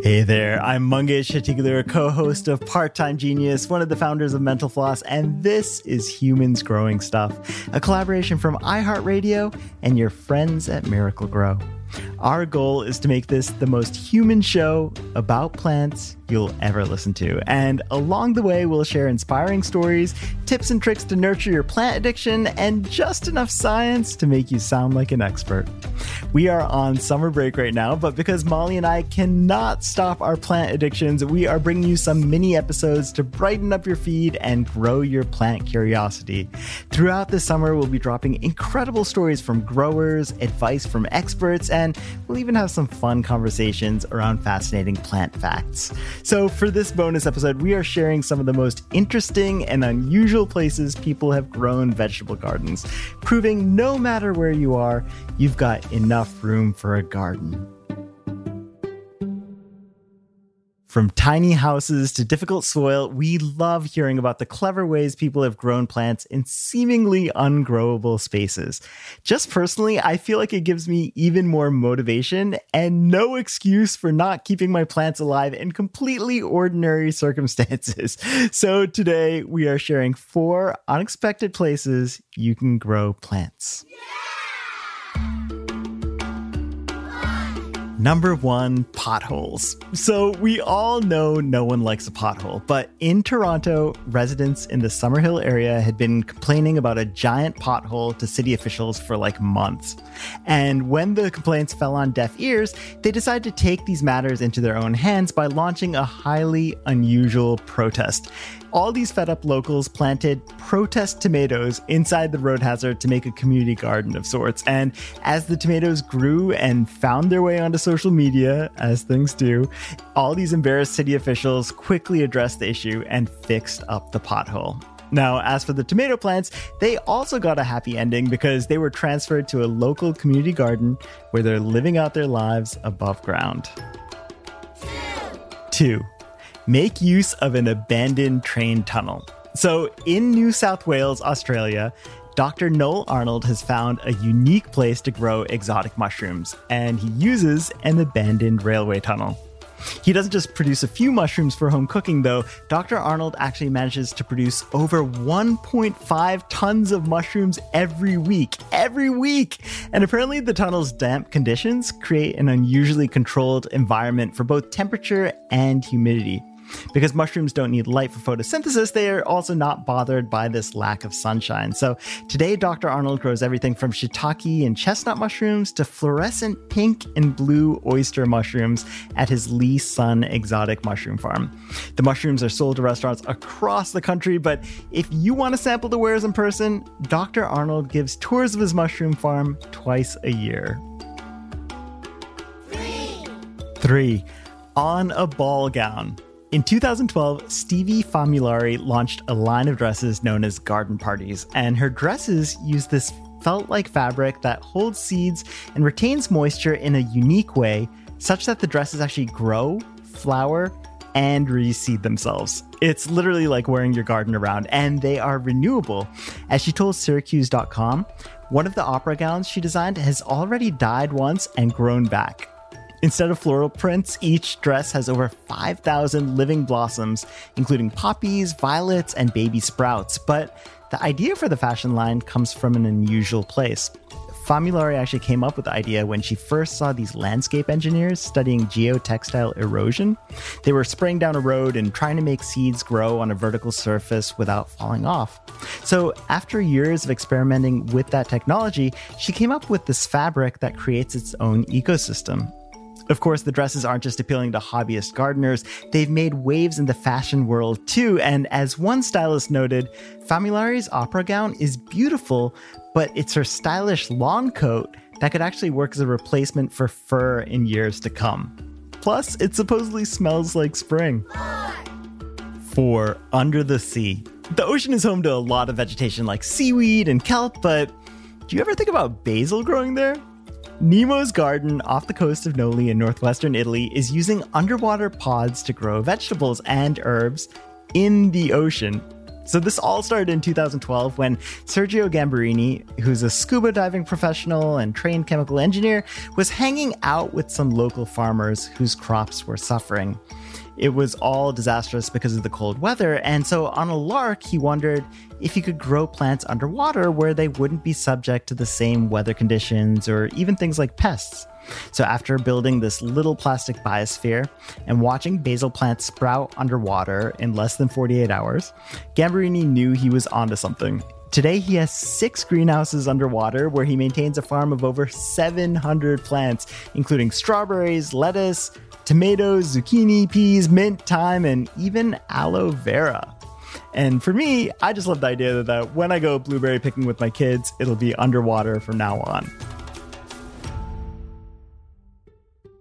Hey there, I'm Mangesh Hattikudur, co-host of Part-Time Genius, one of the founders of Mental Floss, and this is Humans Growing Stuff, a collaboration from iHeartRadio and your friends at Miracle-Gro. Our goal is to make this the most human show about plants you'll ever listen to. And along the way, we'll share inspiring stories, tips and tricks to nurture your plant addiction, and just enough science to make you sound like an expert. We are on summer break right now, but because Molly and I cannot stop our plant addictions, we are bringing you some mini episodes to brighten up your feed and grow your plant curiosity. Throughout the summer, we'll be dropping incredible stories from growers, advice from experts, and we'll even have some fun conversations around fascinating plant facts. So, for this bonus episode, we are sharing some of the most interesting and unusual places people have grown vegetable gardens, proving no matter where you are, you've got enough room for a garden. From tiny houses to difficult soil, we love hearing about the clever ways people have grown plants in seemingly ungrowable spaces. Just personally, I feel like it gives me even more motivation and no excuse for not keeping my plants alive in completely ordinary circumstances. So today we are sharing four unexpected places you can grow plants. Yeah! Number one, potholes. So, we all know no one likes a pothole, but in Toronto, residents in the Summerhill area had been complaining about a giant pothole to city officials for like months. And when the complaints fell on deaf ears, they decided to take these matters into their own hands by launching a highly unusual protest all these fed up locals planted protest tomatoes inside the road hazard to make a community garden of sorts. And as the tomatoes grew and found their way onto social media, as things do, all these embarrassed city officials quickly addressed the issue and fixed up the pothole. Now, as for the tomato plants, they also got a happy ending because they were transferred to a local community garden where they're living out their lives above ground. Two. Make use of an abandoned train tunnel. So, in New South Wales, Australia, Dr. Noel Arnold has found a unique place to grow exotic mushrooms, and he uses an abandoned railway tunnel. He doesn't just produce a few mushrooms for home cooking, though. Dr. Arnold actually manages to produce over 1.5 tons of mushrooms every week. Every week! And apparently, the tunnel's damp conditions create an unusually controlled environment for both temperature and humidity. Because mushrooms don't need light for photosynthesis, they are also not bothered by this lack of sunshine. So today, Dr. Arnold grows everything from shiitake and chestnut mushrooms to fluorescent pink and blue oyster mushrooms at his Li-Sun exotic mushroom farm. The mushrooms are sold to restaurants across the country, but if you want to sample the wares in person, Dr. Arnold gives tours of his mushroom farm twice a year. Three. Three. On a ball gown. In 2012, Stevie Famulari launched a line of dresses known as garden parties, and her dresses use this felt like fabric that holds seeds and retains moisture in a unique way, such that the dresses actually grow, flower, and reseed themselves. It's literally like wearing your garden around, and they are renewable. As she told Syracuse.com, one of the opera gowns she designed has already died once and grown back. Instead of floral prints, each dress has over 5,000 living blossoms, including poppies, violets, and baby sprouts. But the idea for the fashion line comes from an unusual place. Famulari actually came up with the idea when she first saw these landscape engineers studying geotextile erosion. They were spraying down a road and trying to make seeds grow on a vertical surface without falling off. So, after years of experimenting with that technology, she came up with this fabric that creates its own ecosystem. Of course, the dresses aren't just appealing to hobbyist gardeners, they've made waves in the fashion world too. And as one stylist noted, Famulari's opera gown is beautiful, but it's her stylish lawn coat that could actually work as a replacement for fur in years to come. Plus, it supposedly smells like spring. Four, under the sea. The ocean is home to a lot of vegetation like seaweed and kelp, but do you ever think about basil growing there? Nemo's garden off the coast of Noli in northwestern Italy is using underwater pods to grow vegetables and herbs in the ocean. So this all started in 2012 when Sergio Gamberini, who's a scuba diving professional and trained chemical engineer, was hanging out with some local farmers whose crops were suffering. It was all disastrous because of the cold weather, and so on a lark, he wondered if he could grow plants underwater where they wouldn't be subject to the same weather conditions or even things like pests. So, after building this little plastic biosphere and watching basil plants sprout underwater in less than 48 hours, Gamberini knew he was onto something. Today, he has six greenhouses underwater where he maintains a farm of over 700 plants, including strawberries, lettuce, tomatoes, zucchini, peas, mint, thyme, and even aloe vera. And for me, I just love the idea that, when I go blueberry picking with my kids, it'll be underwater from now on.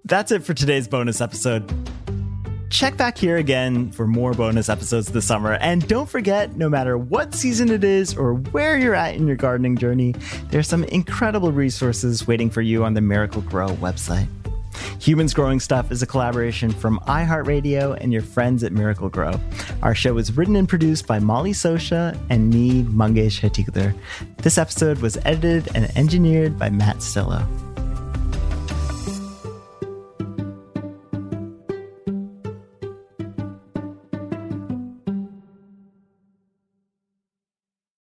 That's it for today's bonus episode. Check back here again for more bonus episodes this summer. And don't forget, no matter what season it is or where you're at in your gardening journey, there's some incredible resources waiting for you on the Miracle-Gro website. Humans Growing Stuff is a collaboration from iHeartRadio and your friends at Miracle-Gro. Our show is written and produced by Molly Sosha and me, Mangesh Hattikudur. This episode was edited and engineered by Matt Stillo.